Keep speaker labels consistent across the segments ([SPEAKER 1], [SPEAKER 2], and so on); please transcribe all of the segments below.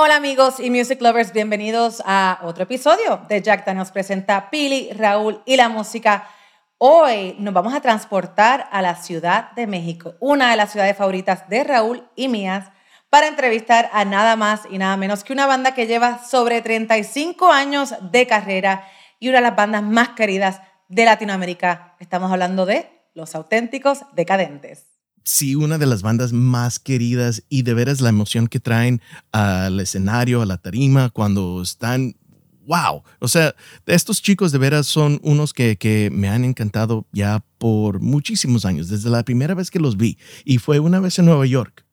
[SPEAKER 1] Hola amigos y music lovers, bienvenidos a otro episodio de Jack Daniels presenta Pili, Raúl y la música. Hoy nos vamos a transportar a la Ciudad de México, una de las ciudades favoritas de Raúl y mías, para entrevistar a nada más y nada menos que una banda que lleva sobre 35 años de carrera y una de las bandas más queridas de Latinoamérica. Estamos hablando de Los Auténticos Decadentes.
[SPEAKER 2] Sí, una de las bandas más queridas y de veras la emoción que traen al escenario, a la tarima, cuando están wow. O sea, estos chicos de veras son unos que, que, me han encantado ya por muchísimos años, desde la primera vez que los vi. Y fue una vez en Nueva York.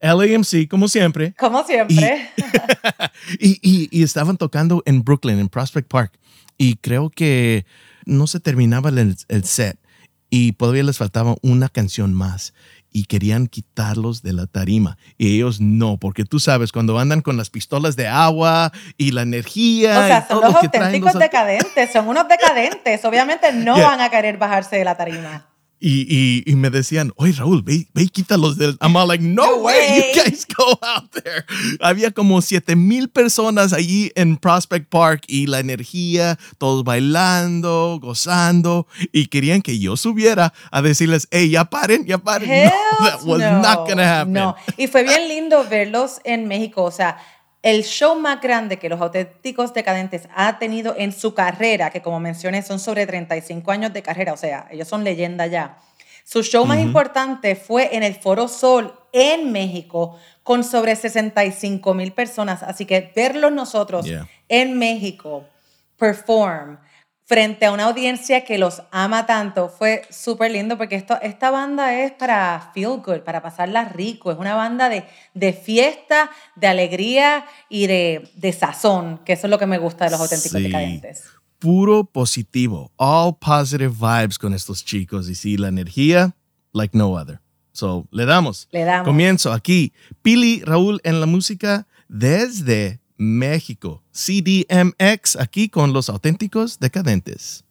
[SPEAKER 2] LAMC, como siempre.
[SPEAKER 1] Como siempre.
[SPEAKER 2] Y, y, y, estaban tocando en Brooklyn, en Prospect Park. Y creo que no se terminaba el, el set y todavía les faltaba una canción más y querían quitarlos de la tarima. Y ellos no, porque tú sabes, cuando andan con las pistolas de agua y la energía.
[SPEAKER 1] O sea, son los auténticos
[SPEAKER 2] los-
[SPEAKER 1] decadentes, son unos decadentes. Obviamente no
[SPEAKER 2] Yeah.
[SPEAKER 1] van a querer bajarse de la tarima.
[SPEAKER 2] Y, y, y me decían, oye Raúl, ve, ve y quítalos del... I'm all like, no,
[SPEAKER 1] No
[SPEAKER 2] way,
[SPEAKER 1] way.
[SPEAKER 2] you guys go out there. Había como siete mil personas allí en Prospect Park y la energía, todos bailando, gozando y querían que yo subiera a decirles, hey, ya paren, ya paren.
[SPEAKER 1] Hells
[SPEAKER 2] no, that was
[SPEAKER 1] no,
[SPEAKER 2] not gonna happen.
[SPEAKER 1] No, y fue bien lindo verlos en México. O sea, el show más grande que los auténticos decadentes ha tenido en su carrera, que como mencioné son sobre 35 años de carrera, o sea, ellos son leyenda ya. Su show más importante fue en el Foro Sol en México con sobre 65 mil personas. Así que verlos nosotros
[SPEAKER 2] Yeah.
[SPEAKER 1] en México perform frente a una audiencia que los ama tanto fue súper lindo porque esto, esta banda es para feel good, para pasarla rico. Es una banda de, de fiesta, de alegría y de, de sazón, que eso es lo que me gusta de los auténticos
[SPEAKER 2] Sí.
[SPEAKER 1] decadentes.
[SPEAKER 2] Puro positivo, all positive vibes con estos chicos y sí, la energía, like no other. So, le damos.
[SPEAKER 1] Le damos.
[SPEAKER 2] Comienzo aquí. Pili Raúl en la música desde México. CDMX aquí con los auténticos decadentes.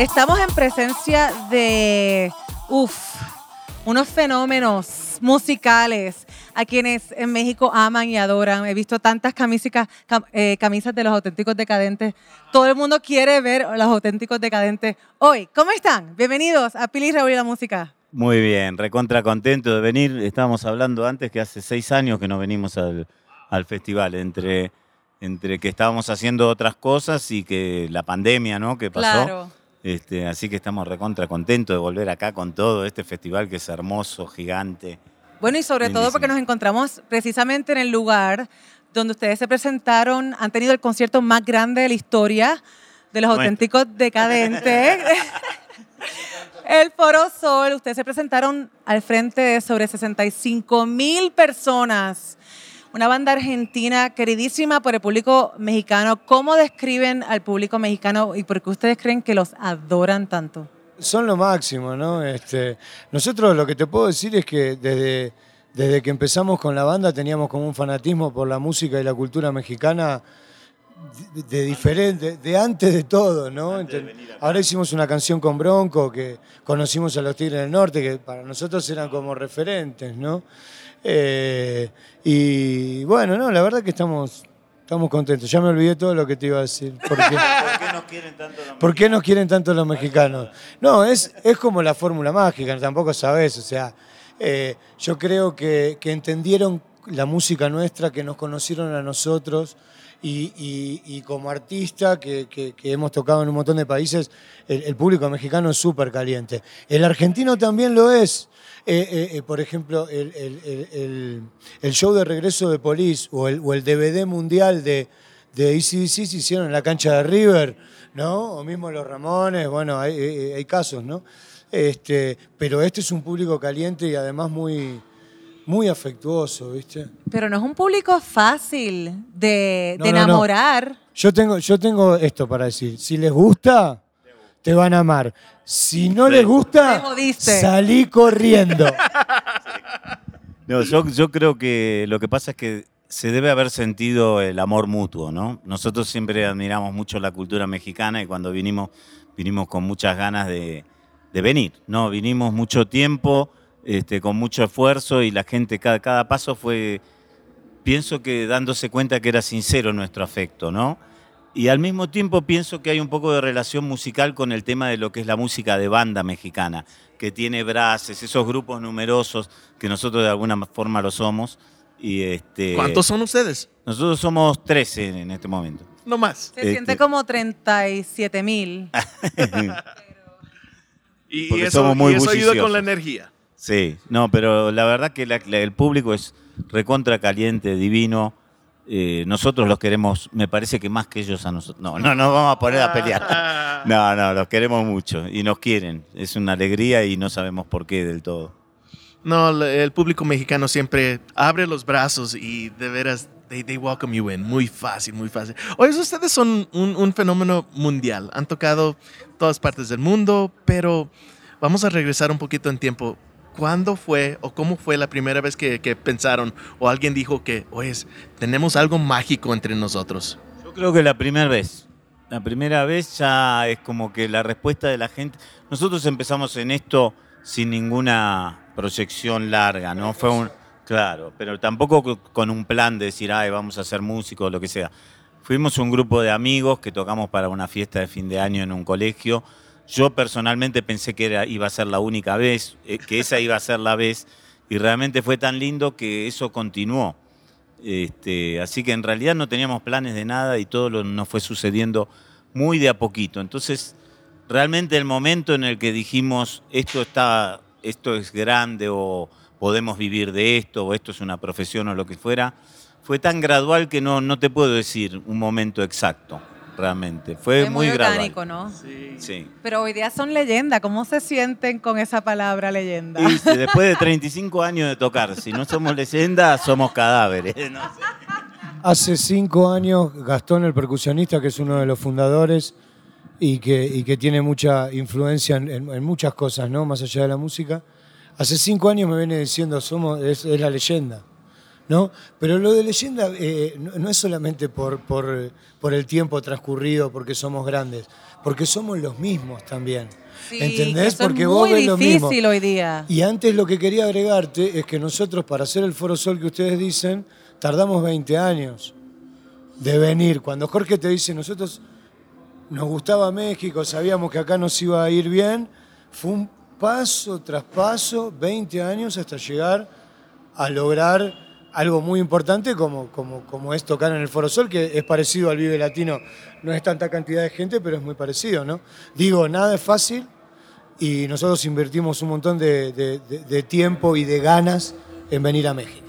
[SPEAKER 1] Estamos en presencia de, uff, unos fenómenos musicales a quienes en México aman y adoran. He visto tantas camisas, cam- eh, camisas de los auténticos decadentes. Todo el mundo quiere ver a los auténticos decadentes hoy. ¿Cómo están? Bienvenidos a Pili y Raúl y la música.
[SPEAKER 3] Muy bien, recontra contento de venir. Estábamos hablando antes que hace seis años que no venimos al, al festival, entre, entre que estábamos haciendo otras cosas y que la pandemia, ¿no? Que pasó. Este, así que estamos recontra contentos de volver acá con todo este festival que es hermoso, gigante.
[SPEAKER 1] Bueno, y sobre todo porque nos encontramos precisamente en el lugar donde ustedes se presentaron, han tenido el concierto más grande de la historia de los
[SPEAKER 3] Nuestro.
[SPEAKER 1] auténticos decadentes. el Foro Sol, ustedes se presentaron al frente de sobre 65 mil personas. Una banda argentina queridísima por el público mexicano. ¿Cómo describen al público mexicano y por qué ustedes creen que los adoran tanto?
[SPEAKER 4] Son lo máximo, ¿no? Este, nosotros lo que te puedo decir es que desde, desde que empezamos con la banda teníamos como un fanatismo por la música y la cultura mexicana de, de diferente, de antes de todo, ¿no? Ahora hicimos una canción con Bronco que conocimos a los Tigres del Norte, que para nosotros eran como referentes, ¿no? Eh, y bueno, no, la verdad que estamos, estamos contentos. Ya me olvidé todo lo que te iba a decir.
[SPEAKER 3] ¿Por qué nos quieren tanto los
[SPEAKER 4] ¿Por qué nos quieren tanto los mexicanos? No, es, es como la fórmula mágica, tampoco sabes, o sea, eh, yo creo que, que entendieron la música nuestra, que nos conocieron a nosotros. Y, y- y como artista que, que- que hemos tocado en un montón de países, el, el público mexicano es súper caliente. El argentino también lo es. Eh, eh, eh, por ejemplo, el, el- el- show de regreso de Police o el, o el DVD mundial de, de ACDC se hicieron en la cancha de River, ¿no? O mismo los Ramones, bueno, hay, hay- casos, ¿no? Este, pero este es un público caliente y además muy, muy afectuoso, ¿viste?
[SPEAKER 1] Pero no es un público fácil de,
[SPEAKER 4] No,
[SPEAKER 1] de
[SPEAKER 4] no, no.
[SPEAKER 1] enamorar.
[SPEAKER 4] Yo tengo, yo tengo esto para decir. Si les gusta, te van a amar. Si no les gusta, salí corriendo.
[SPEAKER 3] No, yo, yo creo que lo que pasa es que se debe haber sentido el amor mutuo, ¿no? Nosotros siempre admiramos mucho la cultura mexicana y cuando vinimos, vinimos con muchas ganas de, de venir, ¿no? Vinimos mucho tiempo, este, con mucho esfuerzo y la gente, cada, cada paso fue, pienso que dándose cuenta que era sincero nuestro afecto, ¿no? Y al mismo tiempo pienso que hay un poco de relación musical con el tema de lo que es la música de banda mexicana, que tiene brases, esos grupos numerosos, que nosotros de alguna forma lo somos. Y este,
[SPEAKER 2] ¿Cuántos son ustedes?
[SPEAKER 3] Nosotros somos 13 en, este momento.
[SPEAKER 2] No más.
[SPEAKER 1] Se
[SPEAKER 3] Este-
[SPEAKER 1] siente como 37 mil.
[SPEAKER 2] Y,
[SPEAKER 3] Porque
[SPEAKER 2] eso,
[SPEAKER 3] somos muy
[SPEAKER 2] y eso ayuda con la energía.
[SPEAKER 3] Sí, no, pero la verdad que la- la- el público es recontra caliente, divino. Eh, nosotros los queremos, me parece que más que ellos a nosotros. No, no nos vamos a poner a pelear. No, no, los queremos mucho y nos quieren. Es una alegría y no sabemos por qué del todo.
[SPEAKER 2] No, el- público mexicano siempre abre los brazos y de veras, they, they welcome you in. Muy fácil, muy fácil. Oye, ustedes son un, un fenómeno mundial. Han tocado todas partes del mundo, pero vamos a regresar un poquito en tiempo. ¿Cuándo fue o cómo fue la primera vez que, que pensaron o alguien dijo que, oye, tenemos algo mágico entre nosotros?
[SPEAKER 3] Yo creo que la primera vez. La primera vez ya es como que la respuesta de la gente. Nosotros empezamos en esto sin ninguna proyección larga, ¿no? Fue un. Claro, pero tampoco co- con un plan de decir, ay, vamos a ser músicos o lo que sea. Fuimos un grupo de amigos que tocamos para una fiesta de fin de año en un colegio. Yo personalmente pensé que era, iba a ser la única vez, eh, que esa iba a ser la vez, y realmente fue tan lindo que eso continuó. Este, así que en realidad no teníamos planes de nada y todo lo, nos fue sucediendo muy de a poquito. Entonces, realmente el momento en el que dijimos esto está, esto es grande o podemos vivir de esto o esto es una profesión o lo que fuera, fue tan gradual que no, no te puedo decir un momento exacto, realmente. Fue
[SPEAKER 1] Es muy,
[SPEAKER 3] muy,
[SPEAKER 1] orgánico,
[SPEAKER 3] gradual.
[SPEAKER 1] ¿no?
[SPEAKER 3] Sí.
[SPEAKER 1] Pero hoy día son leyenda. ¿Cómo se sienten con esa palabra leyenda?
[SPEAKER 3] Y si después de 35 años de tocar, si no somos leyendas, somos cadáveres. no sé.
[SPEAKER 4] Hace cinco años, Gastón, el percusionista, que es uno de los fundadores y que, y que tiene mucha influencia en, en- en muchas cosas, ¿no? Más allá de la música. Hace cinco años me viene diciendo, somos, es, es la leyenda, ¿no? Pero lo de leyenda eh, no, no es solamente por, por, por el tiempo transcurrido, porque somos grandes, porque somos los mismos también.
[SPEAKER 1] Sí,
[SPEAKER 4] ¿Entendés? Porque vos ves lo mismo.
[SPEAKER 1] difícil hoy día.
[SPEAKER 4] Y antes lo que quería agregarte es que nosotros para hacer el Foro Sol que ustedes dicen, tardamos 20 años de venir. Cuando Jorge te dice, nosotros nos gustaba México, sabíamos que acá nos iba a ir bien, fue un paso tras paso, 20 años hasta llegar a lograr algo muy importante como, como, como es tocar en el Foro Sol, que es parecido al Vive Latino. No es tanta cantidad de gente, pero es muy parecido, ¿no? Digo, nada es fácil y nosotros invertimos un montón de, de- de- de tiempo y de ganas en venir a México.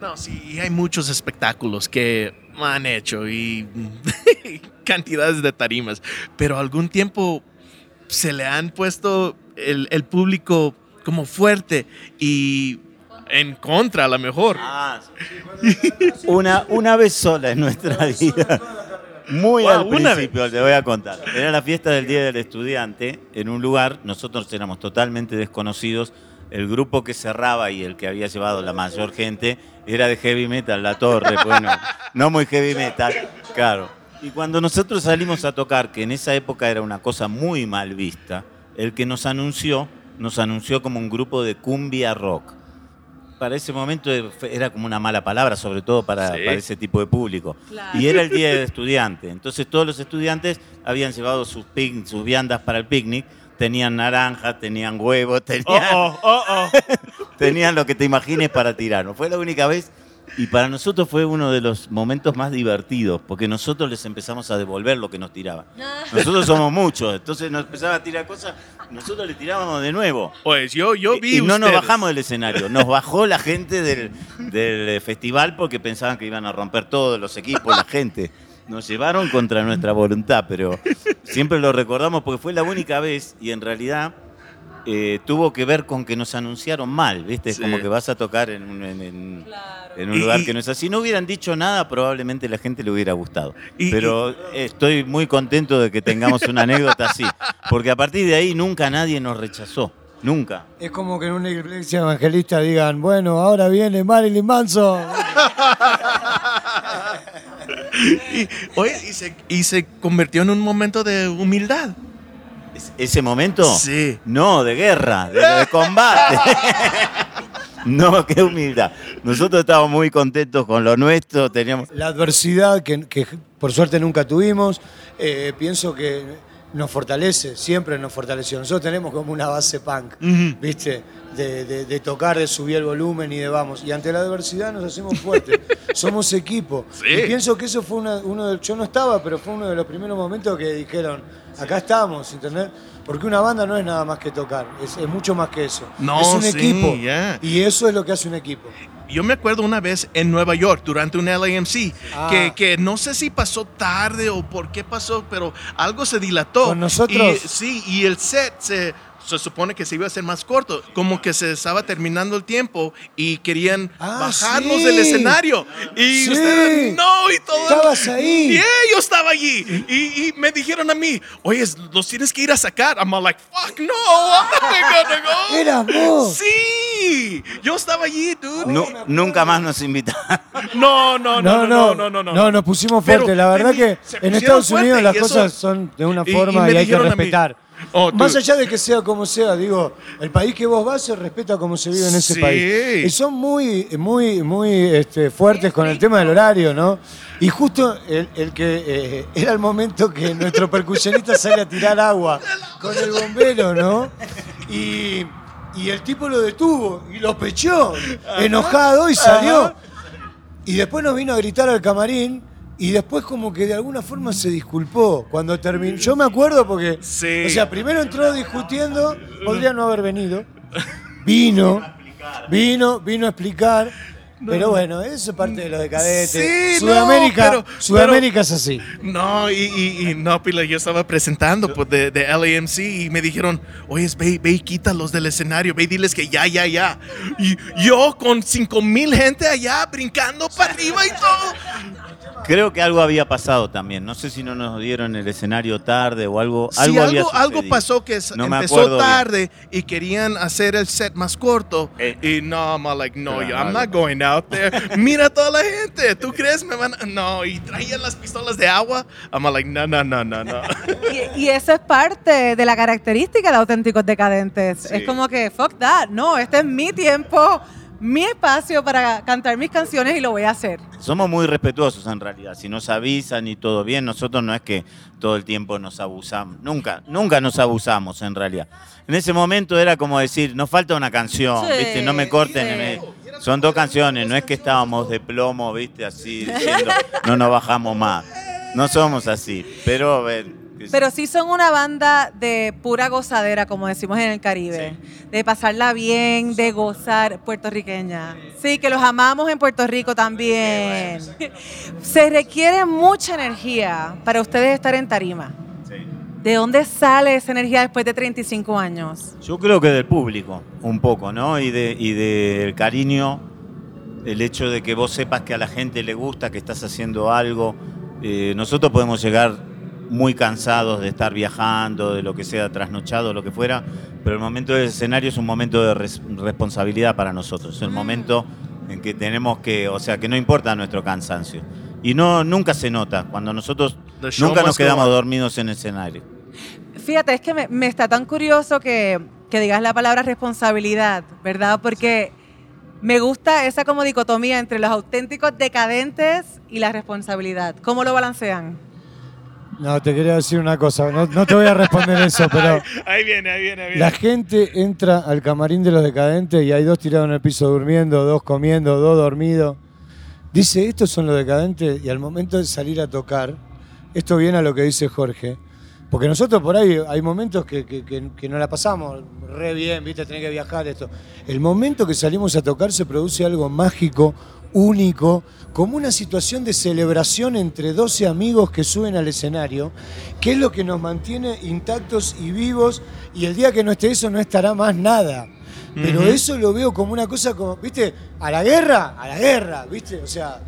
[SPEAKER 2] No, sí, hay muchos espectáculos que han hecho y cantidades de tarimas, pero algún tiempo se le han puesto el, el público como fuerte y en contra a lo mejor.
[SPEAKER 3] Ah, una, una vez sola en nuestra vida. Muy
[SPEAKER 2] Wow,
[SPEAKER 3] al
[SPEAKER 2] una
[SPEAKER 3] principio, te voy a contar. Era la fiesta del Día del Estudiante en un lugar, nosotros éramos totalmente desconocidos. El grupo que cerraba y el que había llevado la mayor gente era de heavy metal, La Torre, bueno, no muy heavy metal, claro. Y cuando nosotros salimos a tocar, que en esa época era una cosa muy mal vista, el que nos anunció, nos anunció como un grupo de cumbia rock para ese momento era como una mala palabra, sobre todo para,
[SPEAKER 2] Sí.
[SPEAKER 3] para ese tipo de público.
[SPEAKER 1] Claro.
[SPEAKER 3] Y era el día del estudiante. Entonces todos los estudiantes habían llevado sus, pic- sus viandas para el picnic. Tenían naranjas, tenían huevos, tenían...
[SPEAKER 2] Oh, oh, oh, oh.
[SPEAKER 3] tenían lo que te imagines para tirarnos. Fue la única vez y para nosotros fue uno de los momentos más divertidos, porque nosotros les empezamos a devolver lo que nos tiraban. Nosotros somos muchos, entonces nos empezaba a tirar cosas, nosotros le tirábamos de nuevo.
[SPEAKER 2] Pues yo, yo vi
[SPEAKER 3] Y no nos bajamos del escenario, nos bajó la gente del, del festival porque pensaban que iban a romper todos los equipos, la gente. Nos llevaron contra nuestra voluntad, pero siempre lo recordamos porque fue la única vez y en realidad eh, tuvo que ver con que nos anunciaron mal, ¿viste? Es
[SPEAKER 2] Sí.
[SPEAKER 3] como que vas a tocar en, un- en- en- en un
[SPEAKER 2] Y-
[SPEAKER 3] lugar
[SPEAKER 2] y-
[SPEAKER 3] que no es así. Si no hubieran dicho nada, probablemente la gente le hubiera gustado.
[SPEAKER 2] Y-
[SPEAKER 3] pero estoy muy contento de que tengamos una anécdota así, porque a partir de ahí nunca nadie nos rechazó. Nunca.
[SPEAKER 4] Es como que en una iglesia evangelista digan, bueno, ahora viene Marilyn Manson.
[SPEAKER 2] Y, oye, y se, y se convirtió en un momento de humildad.
[SPEAKER 3] Es- ¿Ese momento?
[SPEAKER 2] Sí.
[SPEAKER 3] No, de guerra, de, de combate. no, qué humildad. Nosotros estábamos muy contentos con lo nuestro, teníamos...
[SPEAKER 4] La adversidad que, que por suerte nunca tuvimos, eh, pienso que nos fortalece, siempre nos fortaleció. Nosotros tenemos como una base punk, ¿viste? De, de- de tocar, de subir el volumen y de vamos. Y ante la adversidad nos hacemos fuertes. Somos equipo.
[SPEAKER 2] Sí.
[SPEAKER 4] Y pienso que eso fue una- uno de, yo no estaba, pero fue uno de los primeros momentos que dijeron, acá estamos, ¿entendés? Porque una banda no es nada más que tocar, es, es mucho más que eso.
[SPEAKER 2] No,
[SPEAKER 4] es un
[SPEAKER 2] sí,
[SPEAKER 4] equipo.
[SPEAKER 2] ya.
[SPEAKER 4] Y eso es lo que hace un equipo.
[SPEAKER 2] Yo me acuerdo una vez en Nueva York durante un LAMC
[SPEAKER 4] Ah.
[SPEAKER 2] que, que no sé si pasó tarde o por qué pasó, pero algo se dilató.
[SPEAKER 4] Con nosotros.
[SPEAKER 2] Y, sí, y el set se, se supone que se iba a hacer más corto, como que se estaba terminando el tiempo y querían
[SPEAKER 4] Ah,
[SPEAKER 2] bajarnos
[SPEAKER 4] sí.
[SPEAKER 2] del escenario. Y
[SPEAKER 4] Sí.
[SPEAKER 2] ustedes, no, y todo.
[SPEAKER 4] Estabas ahí.
[SPEAKER 2] Yeah, yo estaba allí. Y, y me dijeron a mí, oye, los tienes que ir a sacar. I'm like, fuck no, I'm not gonna go.
[SPEAKER 4] Eras vos.
[SPEAKER 2] Sí, yo estaba allí, dude.
[SPEAKER 3] Nu- nunca más nos invitaron.
[SPEAKER 2] No, no, no, no, no, no, no.
[SPEAKER 4] No, nos pusimos
[SPEAKER 2] Pero
[SPEAKER 4] fuerte. La verdad que en Estados Unidos las
[SPEAKER 2] y eso-
[SPEAKER 4] cosas son de una
[SPEAKER 2] y- y
[SPEAKER 4] forma
[SPEAKER 2] me
[SPEAKER 4] y, hay que
[SPEAKER 2] dijeron a mí,
[SPEAKER 4] respetar.
[SPEAKER 2] Oh,
[SPEAKER 4] Más allá de que sea como sea, digo, el país que vos vas se respeta como se vive en ese
[SPEAKER 2] Sí.
[SPEAKER 4] país. Y son muy, muy, muy este, fuertes con el tema del horario, ¿no? Y justo el, el que eh, era el momento que nuestro percusionista sale a tirar agua con el bombero, ¿no? Y, y el tipo lo detuvo y lo pechó, enojado y salió. Y después nos vino a gritar al camarín y después como que de alguna forma se disculpó cuando terminó. Yo me acuerdo porque,
[SPEAKER 2] Sí.
[SPEAKER 4] o sea, primero entró discutiendo, podría no haber venido. Vino, vino, vino a explicar. Pero bueno, eso es parte de los decadentes.
[SPEAKER 2] Sí, no,
[SPEAKER 4] Sudamérica,
[SPEAKER 2] pero-
[SPEAKER 4] Sudamérica es así.
[SPEAKER 2] No, y, y, y no, Pila, yo estaba presentando pues, de, de LAMC y me dijeron, oye, ve, ve y quítalos del escenario, ve y diles que ya, ya, ya. Y yo con cinco mil gente allá brincando para arriba y todo.
[SPEAKER 3] Creo que algo había pasado también. No sé si no nos dieron el escenario tarde o algo.
[SPEAKER 2] Sí,
[SPEAKER 3] algo, había
[SPEAKER 2] algo, algo pasó que
[SPEAKER 3] No
[SPEAKER 2] empezó
[SPEAKER 3] acuerdo bien.
[SPEAKER 2] tarde y querían hacer el set más corto.
[SPEAKER 3] Eh.
[SPEAKER 2] y no, I'm like, no, yo, I'm not going out there. Mira a toda la gente. ¿Tú crees me van a.? No, y traían las pistolas de agua. I'm like, no, no, no, no, no.
[SPEAKER 1] Y, y eso es parte de la característica de auténticos decadentes.
[SPEAKER 3] Sí.
[SPEAKER 1] Es como que, fuck that, no, este es mi tiempo, mi espacio para cantar mis canciones y lo voy a hacer.
[SPEAKER 3] Somos muy respetuosos en realidad. Si nos avisan y todo bien, nosotros no es que todo el tiempo nos abusamos. Nunca, nunca nos abusamos en realidad. En ese momento era como decir, nos falta una canción,
[SPEAKER 1] Sí,
[SPEAKER 3] ¿viste? No me corten.
[SPEAKER 1] sí.
[SPEAKER 3] me- Son dos canciones, no es que estábamos de plomo, ¿viste? Así diciendo, no nos bajamos más. No somos así, pero sé-
[SPEAKER 1] Pero sí son una banda de pura gozadera, como decimos en el Caribe. De pasarla bien, de gozar puertorriqueña. Sí, que los amamos en Puerto Rico también. Se requiere mucha energía para ustedes estar en tarima. ¿De dónde sale esa energía después de 35 años?
[SPEAKER 3] Yo creo que del público, un poco, ¿no? Y, de, y del cariño, el hecho de que vos sepas que a la gente le gusta, que estás haciendo algo. Eh, nosotros podemos llegar muy cansados de estar viajando, de lo que sea, trasnochado, lo que fuera, pero el momento del escenario es un momento de res- responsabilidad para nosotros, es el momento en que tenemos que, o sea, que no importa nuestro cansancio. Y no, nunca se nota, cuando nosotros nunca nos
[SPEAKER 2] go
[SPEAKER 3] quedamos
[SPEAKER 2] on.
[SPEAKER 3] dormidos en el escenario.
[SPEAKER 1] Fíjate, es que me, me está tan curioso que, que digas la palabra responsabilidad, ¿verdad? Porque me gusta esa como dicotomía entre los auténticos decadentes y la responsabilidad. ¿Cómo lo balancean?
[SPEAKER 4] No, te quería decir una cosa, no, no te voy a responder eso, pero
[SPEAKER 2] Ahí viene, ahí viene, ahí
[SPEAKER 4] la gente entra al camarín de los decadentes y hay dos tirados en el piso durmiendo, dos comiendo, dos dormidos. Dice, estos son los decadentes y al momento de salir a tocar, esto viene a lo que dice Jorge, porque nosotros por ahí hay momentos que, que, que- que no la pasamos re bien, viste, tenés que viajar esto. El momento que salimos a tocar se produce algo mágico, único, como una situación de celebración entre 12 amigos que suben al escenario, que es lo que nos mantiene intactos y vivos, y el día que no esté eso no estará más nada. Pero eso lo veo como una cosa como, ¿viste? A la guerra, a la guerra, ¿viste? O sea,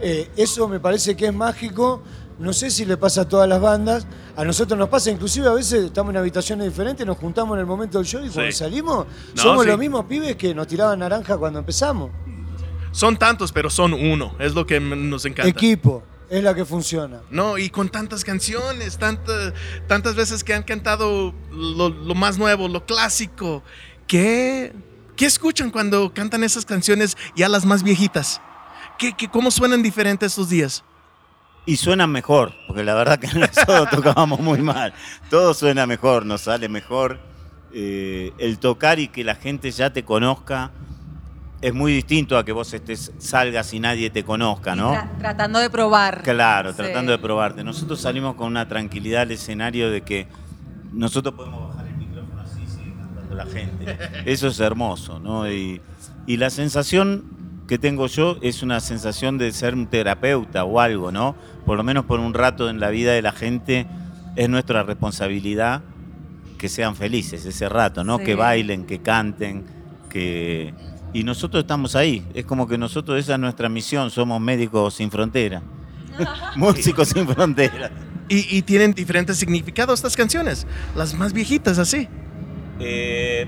[SPEAKER 4] eh, eso me parece que es mágico. No sé si le pasa a todas las bandas. A nosotros nos pasa, inclusive a veces estamos en habitaciones diferentes, nos juntamos en el momento del show y cuando
[SPEAKER 2] Sí.
[SPEAKER 4] salimos
[SPEAKER 2] No,
[SPEAKER 4] somos
[SPEAKER 2] sí.
[SPEAKER 4] los mismos pibes que nos tiraban naranja cuando empezamos.
[SPEAKER 2] Son tantos, pero son uno. Es lo que nos encanta.
[SPEAKER 4] Equipo, es la que funciona.
[SPEAKER 2] No, y con tantas canciones, tanta- tantas veces que han cantado lo, lo más nuevo, lo clásico. ¿Qué, ¿Qué escuchan cuando cantan esas canciones ya las más viejitas? ¿Qué, qué, ¿Cómo suenan diferentes estos días?
[SPEAKER 3] Y suena mejor, porque la verdad que nosotros tocábamos muy mal. Todo suena mejor, nos sale mejor. Eh, el tocar y que la gente ya te conozca es muy distinto a que vos estés, salgas y nadie te conozca, ¿no?
[SPEAKER 1] Tra- tratando de probar.
[SPEAKER 3] Claro,
[SPEAKER 1] Sí.
[SPEAKER 3] tratando de probarte. Nosotros salimos con una tranquilidad al escenario de que nosotros podemos bajar el micrófono así y sigue cantando la gente. Eso es hermoso, ¿no? Y, y la sensación que tengo yo es una sensación de ser un terapeuta o algo, ¿no? Por lo menos por un rato en la vida de la gente es nuestra responsabilidad que sean felices ese rato, ¿no?
[SPEAKER 1] Sí.
[SPEAKER 3] Que bailen, que canten, que... Y nosotros estamos ahí. Es como que nosotros, esa es nuestra misión, somos médicos sin frontera. Músicos sin frontera.
[SPEAKER 2] Y, y tienen diferentes significados estas canciones, las más viejitas así.
[SPEAKER 3] Eh,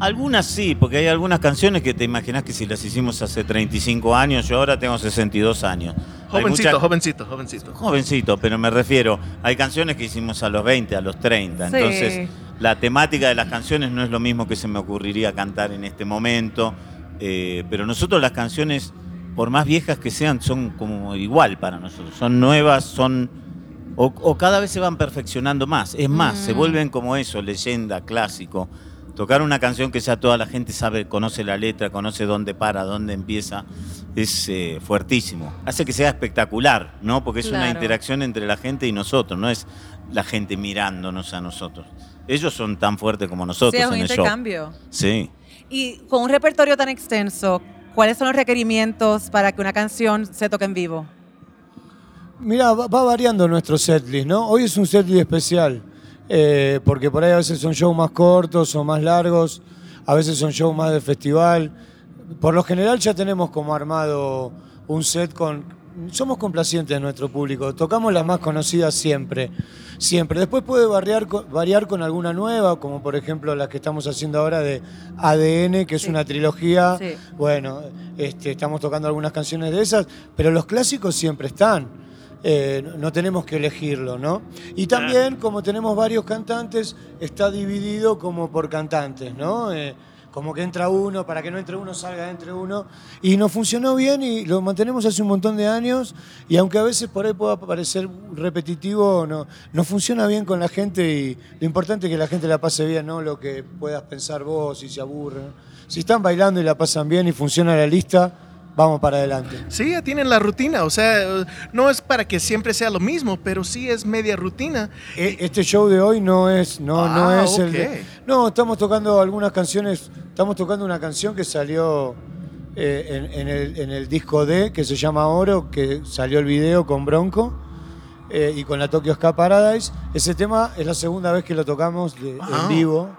[SPEAKER 3] algunas sí, porque hay algunas canciones que te imaginas que si las hicimos hace 35 años, yo ahora tengo 62 años.
[SPEAKER 2] Jovencito, jovencito, jovencito.
[SPEAKER 3] Jovencito, pero me refiero, hay canciones que hicimos a los 20, a los 30.
[SPEAKER 1] Sí.
[SPEAKER 3] Entonces, la temática de las canciones no es lo mismo que se me ocurriría cantar en este momento. eh, pero nosotros las canciones, por más viejas que sean, son como igual para nosotros. Son nuevas, son. O, o cada vez se van perfeccionando más. Es más, se
[SPEAKER 1] Mm.
[SPEAKER 3] vuelven como eso, leyenda, clásico. Tocar una canción que ya toda la gente sabe, conoce la letra, conoce dónde para, dónde empieza, es eh, fuertísimo. Hace que sea espectacular, ¿no? Porque es una interacción entre la gente y nosotros, no es la gente mirándonos a nosotros. Ellos son tan fuertes como nosotros
[SPEAKER 1] Sí, es un
[SPEAKER 3] en el show.
[SPEAKER 1] intercambio.
[SPEAKER 3] Sí.
[SPEAKER 1] Y con un repertorio tan extenso, ¿cuáles son los requerimientos para que una canción se toque en vivo?
[SPEAKER 4] Mira, va, va variando nuestro setlist, ¿no? Hoy es un setlist especial, eh, porque por ahí a veces son shows más cortos o más largos, a veces son shows más de festival. Por lo general ya tenemos como armado un set con... Somos complacientes de nuestro público, tocamos las más conocidas siempre, siempre. Después puede variar, variar con alguna nueva, como por ejemplo la que estamos haciendo ahora de ADN, que es
[SPEAKER 1] Sí.
[SPEAKER 4] una trilogía.
[SPEAKER 1] Sí.
[SPEAKER 4] Bueno, este, estamos tocando algunas canciones de esas, pero los clásicos siempre están. Eh, no- no tenemos que elegirlo, ¿no? Y también, como tenemos varios cantantes, está dividido como por cantantes, ¿no? Eh, como que entra uno, para que no entre uno, salga entre uno. Y nos funcionó bien y lo mantenemos hace un montón de años. Y aunque a veces por ahí pueda parecer repetitivo, no, no funciona bien con la gente. Y lo importante es que la gente la pase bien, no lo que puedas pensar vos si se aburren. Si están bailando y la pasan bien y funciona la lista, vamos para adelante.
[SPEAKER 2] Sí, ya tienen la rutina, o sea, no es para que siempre sea lo mismo, pero sí es media rutina.
[SPEAKER 4] E- Este show de hoy no es, no, no
[SPEAKER 2] Ah,
[SPEAKER 4] es el de- No, estamos tocando algunas canciones. Estamos tocando una canción que salió eh, en, en el, en el disco D, que se llama Oro, que salió el video con Bronco eh, y con la Tokyo Ska Paradise. Ese tema es la segunda vez que lo tocamos de-
[SPEAKER 2] Ah,
[SPEAKER 4] en vivo,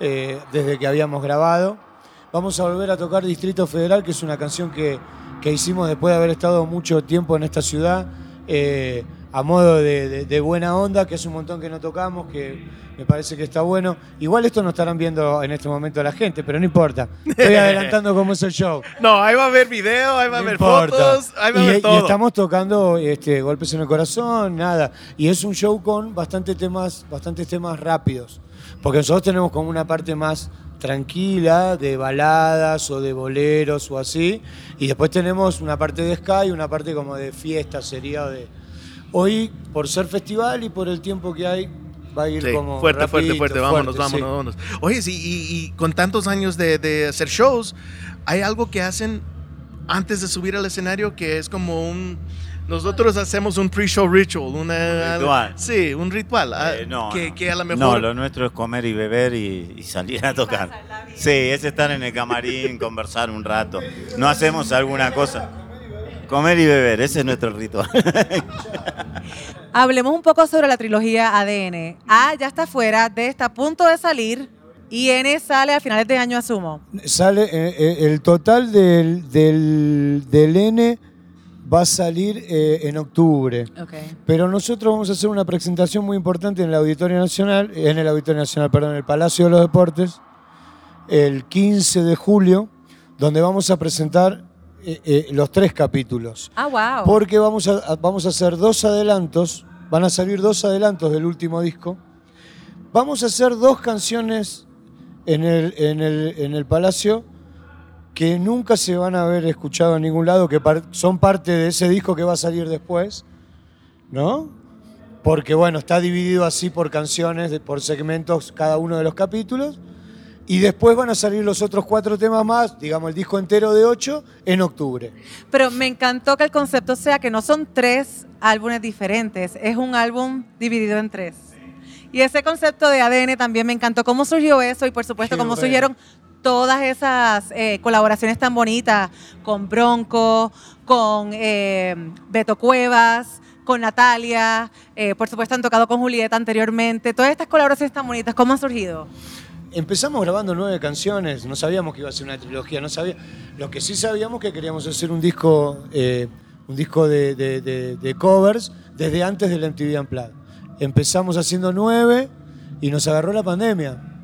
[SPEAKER 4] eh, desde que habíamos grabado. Vamos a volver a tocar Distrito Federal, que es una canción que, que hicimos después de haber estado mucho tiempo en esta ciudad, eh, a modo de, de- de buena onda, que es un montón que no tocamos, que me parece que está bueno. Igual esto no estarán viendo en este momento la gente, pero no importa. Estoy adelantando cómo es el show.
[SPEAKER 2] No, ahí va a haber video, ahí va a haber fotos, ahí va a
[SPEAKER 4] y,
[SPEAKER 2] haber
[SPEAKER 4] y
[SPEAKER 2] todo.
[SPEAKER 4] estamos tocando este, golpes en el corazón, nada. Y es un show con bastante temas, bastantes temas rápidos. Porque nosotros tenemos como una parte más tranquila, de baladas o de boleros o así. Y después tenemos una parte de ska y una parte como de fiesta sería o de, Hoy, por ser festival y por el tiempo que hay, va a ir
[SPEAKER 2] Sí,
[SPEAKER 4] como.
[SPEAKER 2] fuerte, fuerte,
[SPEAKER 4] rapidito,
[SPEAKER 2] fuerte. Vámonos,
[SPEAKER 4] fuerte, sí.
[SPEAKER 2] vámonos, vámonos. Oye, sí, y, y con tantos años de, de hacer shows, ¿hay algo que hacen antes de subir al escenario que es como un... Nosotros hacemos un pre-show ritual, una...
[SPEAKER 3] ritual.
[SPEAKER 2] Sí, un ritual. ah,
[SPEAKER 3] Eh, no,
[SPEAKER 2] que,
[SPEAKER 3] no.
[SPEAKER 2] que a lo mejor...
[SPEAKER 3] No, lo nuestro es comer y beber y, y salir a tocar. Sí, es estar en el camarín, conversar un rato. No hacemos alguna cosa. Comer y beber, ese es nuestro ritual.
[SPEAKER 1] Hablemos un poco sobre la trilogía ADN. A ya está fuera, D está a punto de salir y N sale a finales de año, asumo.
[SPEAKER 4] Sale eh, eh, el total del, del, del N va a salir eh, en octubre. Pero nosotros vamos a hacer una presentación muy importante en el Auditorio Nacional, en el Auditorio Nacional, perdón, en el Palacio de los Deportes, el 15 de julio, donde vamos a presentar eh, eh, los tres capítulos.
[SPEAKER 1] Ah, wow.
[SPEAKER 4] Porque vamos a, a- vamos a hacer dos adelantos, van a salir dos adelantos del último disco. Vamos a hacer dos canciones en el, en el, en el Palacio que nunca se van a haber escuchado en ningún lado, que par- son parte de ese disco que va a salir después, ¿no? Porque bueno, está dividido así por canciones, de- por segmentos cada uno de los capítulos. Y después van a salir los otros cuatro temas más, digamos el disco entero de ocho, en octubre.
[SPEAKER 1] Pero me encantó que el concepto sea que no son tres álbumes diferentes, es un álbum dividido en tres. Y ese concepto de ADN también me encantó. ¿Cómo surgió eso? Y por supuesto,
[SPEAKER 4] Qué
[SPEAKER 1] cómo
[SPEAKER 4] bueno.
[SPEAKER 1] surgieron todas esas eh, colaboraciones tan bonitas con Bronco, con eh, Beto Cuevas, con Natalia, eh, por supuesto han tocado con Julieta anteriormente. Todas estas colaboraciones tan bonitas, ¿cómo han surgido?
[SPEAKER 4] Empezamos grabando nueve canciones, no sabíamos que iba a ser una trilogía, no sabía. Lo que sí sabíamos que queríamos hacer un disco, un disco de covers desde antes del MTV Unplugged. Empezamos haciendo nueve y nos agarró la pandemia.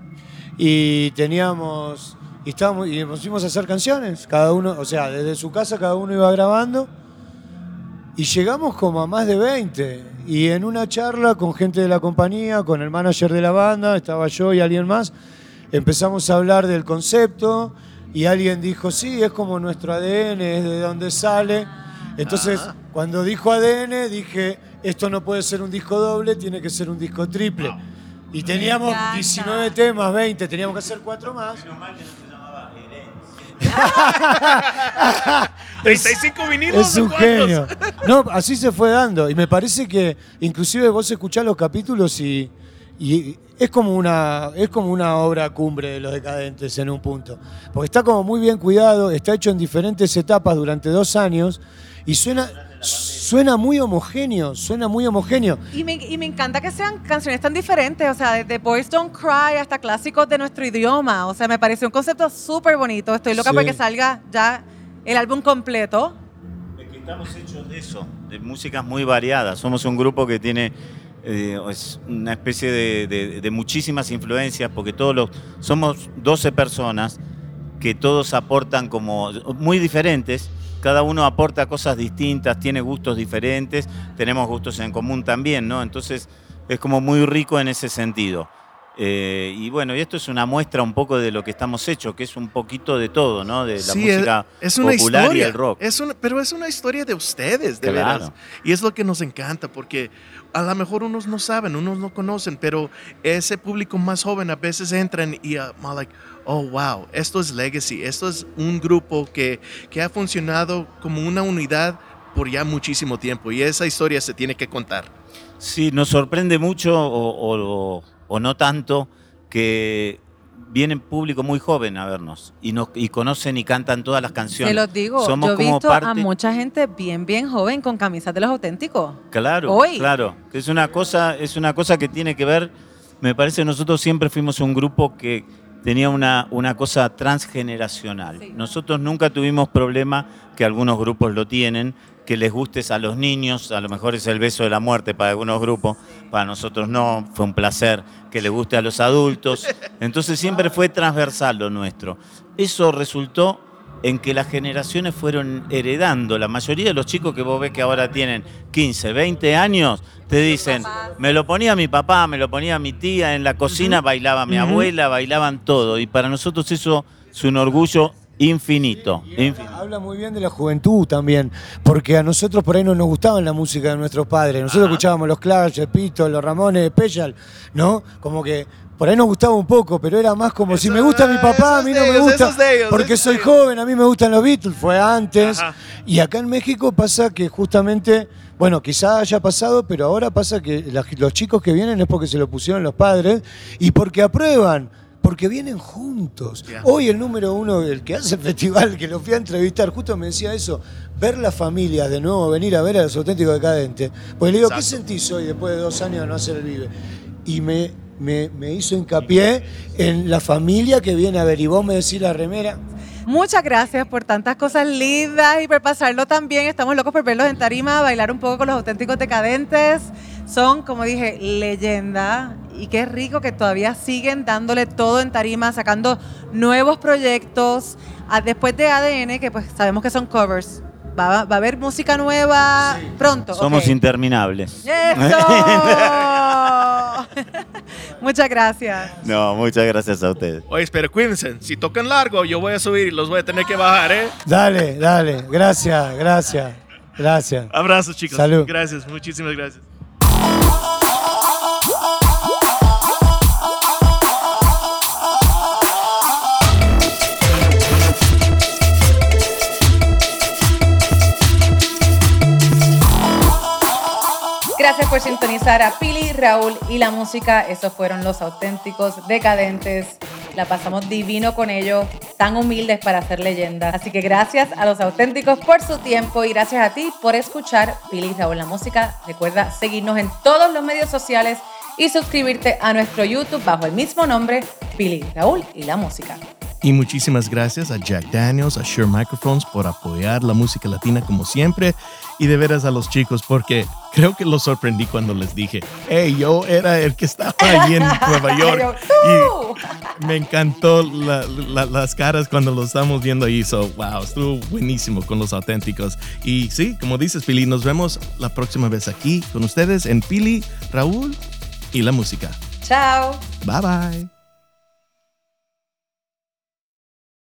[SPEAKER 4] Y teníamos, y estábamos, y nos fuimos a hacer canciones, cada uno, o sea, desde su casa cada uno iba grabando. Y llegamos como a más de 20. Y en una charla con gente de la compañía, con el manager de la banda, estaba yo y alguien más, empezamos a hablar del concepto y alguien dijo, sí, es como nuestro ADN, es de donde sale. Entonces, cuando dijo ADN, dije, esto no puede ser un disco doble, tiene que ser un disco triple. Y teníamos
[SPEAKER 1] encanta.
[SPEAKER 4] 19 temas, 20, teníamos que hacer cuatro más.
[SPEAKER 2] 35 vinilos.
[SPEAKER 4] Es un genio. No, así se fue dando. Y me parece que inclusive vos escuchás los capítulos y, y es como una es como una obra cumbre de los decadentes en un punto. Porque está como muy bien cuidado, está hecho en diferentes etapas durante dos años y suena, suena muy homogéneo, suena muy homogéneo.
[SPEAKER 1] Y me, y me encanta que sean canciones tan diferentes, o sea, desde Boys Don't Cry hasta clásicos de nuestro idioma. O sea, me pareció un concepto súper bonito. Estoy loca
[SPEAKER 4] Sí.
[SPEAKER 1] porque salga ya el álbum completo.
[SPEAKER 3] Es que estamos hechos de eso, de músicas muy variadas. Somos un grupo que tiene eh, es una especie de, de- de muchísimas influencias, porque todos los somos 12 personas que todos aportan como muy diferentes. Cada uno aporta cosas distintas, tiene gustos diferentes, tenemos gustos en común también, ¿no? Entonces es como muy rico en ese sentido. Eh, y bueno, y esto es una muestra un poco de lo que estamos hechos, que es un poquito de todo, ¿no? De la
[SPEAKER 2] Sí,
[SPEAKER 3] música
[SPEAKER 2] es, una
[SPEAKER 3] popular
[SPEAKER 2] historia.
[SPEAKER 3] y el rock.
[SPEAKER 2] Es una- pero es una historia de ustedes, de
[SPEAKER 3] Claro.
[SPEAKER 2] veras. Y es lo que nos encanta, porque a lo mejor unos no saben, unos no conocen, pero ese público más joven a veces entran y uh, like, oh, wow, esto es legacy, esto es un grupo que, que ha funcionado como una unidad por ya muchísimo tiempo y esa historia se tiene que contar.
[SPEAKER 3] Sí, nos sorprende mucho o, o- o no tanto que viene público muy joven a vernos y, nos, y conocen y cantan todas las canciones.
[SPEAKER 1] Se los digo,
[SPEAKER 3] Somos
[SPEAKER 1] yo he
[SPEAKER 3] como
[SPEAKER 1] visto
[SPEAKER 3] parte,
[SPEAKER 1] a mucha gente bien, bien joven con camisas de los auténticos.
[SPEAKER 3] Claro,
[SPEAKER 1] Hoy.
[SPEAKER 3] claro. que Es una cosa, es una cosa que tiene que ver. Me parece nosotros siempre fuimos un grupo que tenía una, una cosa transgeneracional.
[SPEAKER 1] Sí.
[SPEAKER 3] Nosotros nunca tuvimos problema, que algunos grupos lo tienen, que les gustes a los niños, a lo mejor es el beso de la muerte para algunos grupos, para nosotros no, fue un placer que le guste a los adultos. Entonces siempre fue transversal lo nuestro. Eso resultó en que las generaciones fueron heredando. La mayoría de los chicos que vos ves que ahora tienen 15, 20 años, te dicen, me lo ponía mi papá, me lo ponía mi tía, en la cocina bailaba mi abuela, bailaban todo. Y para nosotros eso es un orgullo infinito. infinito.
[SPEAKER 4] Habla muy bien de la juventud también, porque a nosotros por ahí no nos gustaba la música de nuestros padres. Nosotros escuchábamos los Clash, el Pito, los Ramones, Special, ¿no? Como que por ahí nos gustaba un poco, pero era más como si me gusta mi papá, a mí no me gusta, porque soy joven, a mí me gustan los Beatles, fue antes. Y acá en México pasa que justamente, bueno, quizá haya pasado, pero ahora pasa que los chicos que vienen es porque se lo pusieron los padres y porque aprueban. Porque vienen juntos. Hoy el número uno, el que hace el festival, que lo fui a entrevistar, justo me decía eso, ver las familias de nuevo, venir a ver a los auténticos decadentes. Pues le digo, ¿qué sentís hoy después de dos años de no hacer el Vive? Y me, me, me hizo hincapié en la familia que viene a ver. Y vos me decís la remera.
[SPEAKER 1] Muchas gracias por tantas cosas lindas y por pasarlo tan bien. Estamos locos por verlos en tarima, bailar un poco con los auténticos decadentes. Son, como dije, leyenda. Y qué rico que todavía siguen dándole todo en tarima, sacando nuevos proyectos. Ah, Después de ADN, que pues sabemos que son covers, va, va a haber música nueva pronto.
[SPEAKER 3] Somos interminables.
[SPEAKER 1] ¡Eso! Muchas gracias.
[SPEAKER 3] No, muchas gracias a ustedes.
[SPEAKER 2] Oye, pero cuídense, si tocan largo, yo voy a subir y los voy a tener que bajar, ¿eh?
[SPEAKER 4] Dale, dale. Gracias, gracias, gracias.
[SPEAKER 2] Abrazos, chicos.
[SPEAKER 4] Salud.
[SPEAKER 2] Gracias, muchísimas gracias.
[SPEAKER 1] Gracias por sintonizar a Pili, Raúl y la música. Esos fueron los auténticos decadentes. La pasamos divino con ellos, tan humildes para hacer leyendas. Así que gracias a los auténticos por su tiempo y gracias a ti por escuchar Pili y Raúl la música. Recuerda seguirnos en todos los medios sociales y suscribirte a nuestro YouTube bajo el mismo nombre, Pili, Raúl y la música.
[SPEAKER 2] Y muchísimas gracias a Jack Daniels, a Shure Microphones por apoyar la música latina como siempre. Y de veras a los chicos porque creo que los sorprendí cuando les dije, hey, yo era el que estaba allí en Nueva York. Y me encantó la- la- las caras cuando los estamos viendo ahí. So, wow, estuvo buenísimo con los auténticos. Y sí, como dices, Pili, nos vemos la próxima vez aquí con ustedes en Pili, Raúl y la música.
[SPEAKER 1] Chao.
[SPEAKER 2] Bye bye.